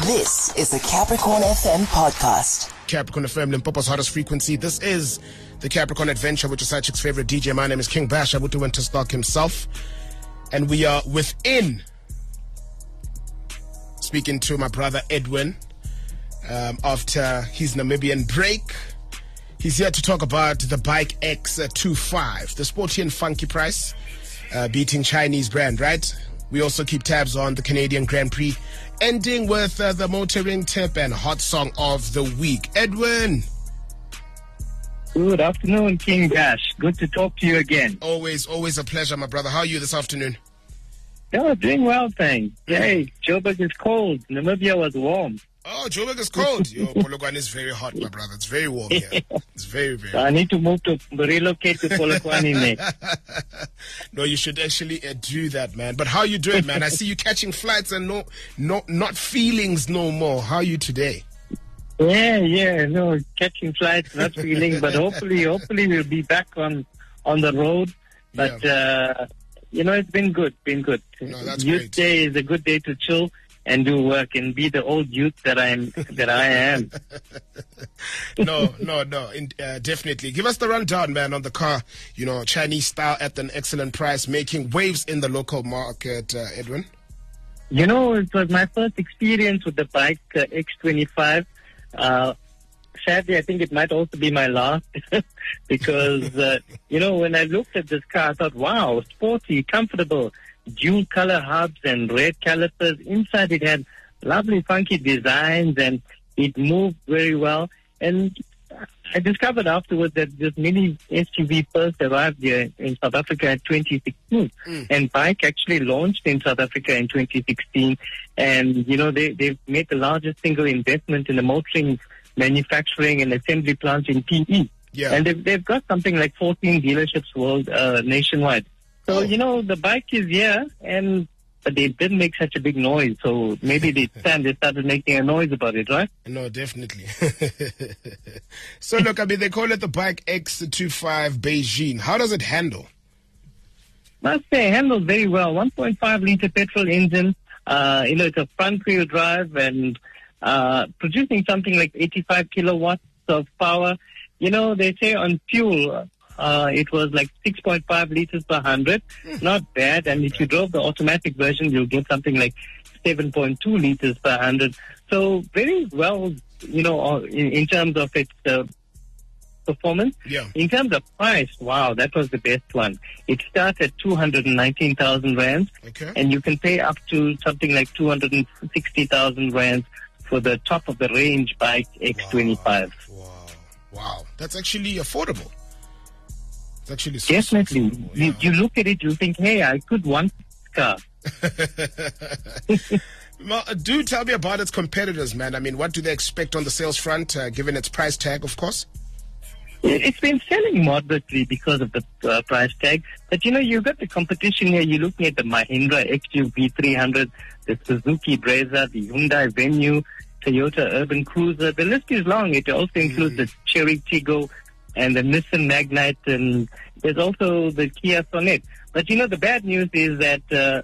This is the Capricorn FM podcast. Capricorn FM, Limpopo's hottest frequency. This is the Capricorn Adventure, which is Sachik's favorite DJ. My name is King Bash, Abutu Winterstock himself. And we are within speaking to my brother Edwin um, after his Namibian break. He's here to talk about the BAIC X25, the sporty and funky price, uh, beating Chinese brand, right? We also keep tabs on the Canadian Grand Prix, ending with uh, the motoring tip and hot song of the week. Edwin. Good afternoon, King Bash. Good to talk to you again. Always, always a pleasure, my brother. How are you this afternoon? Yeah, doing well, thanks. Hey, Joburg is cold. Namibia was warm. Oh, Joburg is cold. Yo, Polokwane is very hot, my brother. It's very warm here. It's very, very I need to move to relocate to Polokwane, mate. no, you should actually uh, do that, man. But how you doing, man? I see you catching flights and no, no, not feelings no more. How are you today? Yeah, yeah, no, catching flights, not feeling, but hopefully, hopefully we'll be back on on the road. But uh, you know, it's been good, been good. No, that's youth great. day is a good day to chill and do work and be the old youth that I'm that I am. no, no, no, in, uh, definitely. Give us the rundown, man, on the car. You know, Chinese style at an excellent price, making waves in the local market, uh, Edwin. You know, it was my first experience with the BAIC uh, X25. Uh, sadly, I think it might also be my last because, uh, you know, when I looked at this car, I thought, wow, sporty, comfortable, dual color hubs and red calipers. Inside it had lovely, funky designs and it moved very well. And I discovered afterwards that this mini SUV first arrived here in South Africa in 2016, and BAIC actually launched in South Africa in 2016. And you know they they've made the largest single investment in the motoring manufacturing and assembly plant in PE. Yeah. And they've they've got something like 14 dealerships world uh, nationwide. So Oh. you know the BAIC is here, and but they didn't make such a big noise. So maybe they stand they started making a noise about it, right? No, definitely. so, look, I mean, they call it the BAIC X25 Beijing. How does it handle? must say handled very well. 1.5 liter petrol engine. Uh, you know, it's a front wheel drive and uh, producing something like 85 kilowatts of power. You know, they say on fuel, uh, it was like 6.5 liters per hundred. Not bad. And if you drove the automatic version, you'll get something like 7.2 liters per hundred. So very well, you know, uh, in, in terms of its uh, performance. Yeah. In terms of price, wow, that was the best one. It starts at 219,000 rands, Okay. and you can pay up to something like 260,000 rands for the top of the range BAIC X25. Wow. Wow. That's actually affordable. It's actually so, so Definitely. affordable, You, yeah. you look at it, you think, hey, I could want this car. Well, do tell me about its competitors, man. I mean, what do they expect on the sales front, uh, given its price tag, of course? It- It's been selling moderately because of the uh, price tag. But you know, you've got the competition here. You're looking at the Mahindra XUV 300, the Suzuki Brezza, the Hyundai Venue, Toyota Urban Cruiser. The list is long. It also includes the Chery Tiggo and the Nissan Magnite, and there's also the Kia Sonet. But you know, the bad news is that uh,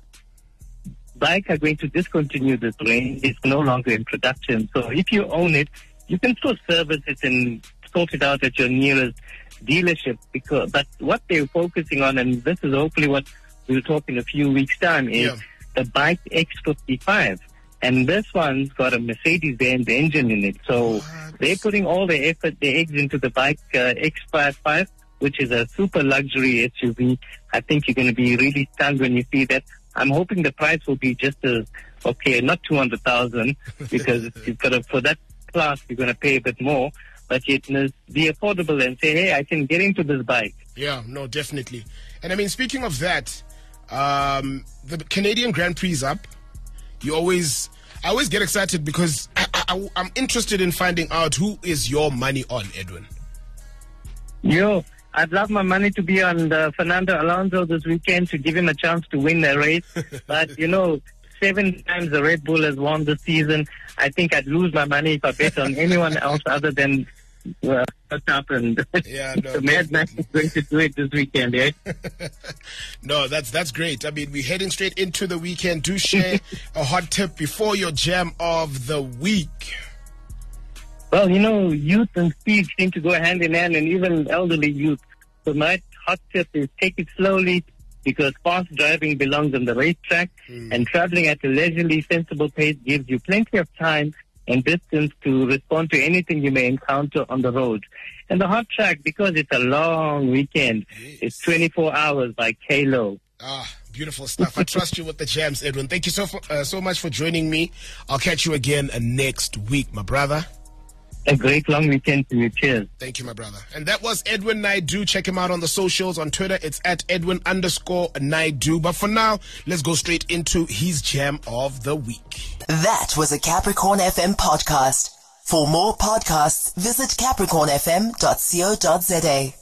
BAIC are going to discontinue this range. It's no longer in production. So if you own it, you can still service it and sort it out at your nearest dealership. Because, but what they're focusing on, and this is hopefully what we'll talk in a few weeks' time, is Yeah. the BAIC X55. And this one's got a Mercedes-Benz engine in it. So What? they're putting all their effort, their eggs into the BAIC uh, X55, which is a super luxury SUV. I think you're going to be really stunned when you see that. I'm hoping the price will be just as okay, not two hundred thousand, because you've got to, for that class you're going to pay a bit more, but it must be affordable and say, hey, I can get into this BAIC. Yeah, no, definitely. And I mean, speaking of that, um, the Canadian Grand Prix is up. You always, I always get excited because I, I, I'm interested in finding out who is your money on, Edwin. Yo, I'd love my money to be on Fernando Alonso this weekend to give him a chance to win the race. but, you know, seven times the Red Bull has won this season. I think I'd lose my money if I bet on anyone else other than uh, what's happened. Yeah, no, the Mad Max is going to do it this weekend, eh? No, that's that's great. I mean, we're heading straight into the weekend. Do share a hot tip before your jam of the week. Well, you know, youth and speed seem to go hand in hand, and even elderly youth. So my hot tip is take it slowly because fast driving belongs on the racetrack, and traveling at a leisurely, sensible pace gives you plenty of time and distance to respond to anything you may encounter on the road. And the hot track, because it's a long weekend, it's 24 hours by K-Lo. Ah, beautiful stuff. I trust you with the jams, Edwin. Thank you so for, uh, so much for joining me. I'll catch you again uh, next week, my brother. A great long weekend to you. Cheers. Thank you, my brother. And that was Edwin Naidu. Check him out on the socials. On Twitter, it's at Edwin underscore Naidu. But for now, let's go straight into his gem of the week. That was a Capricorn FM podcast. For more podcasts, visit capricornfm.co.za.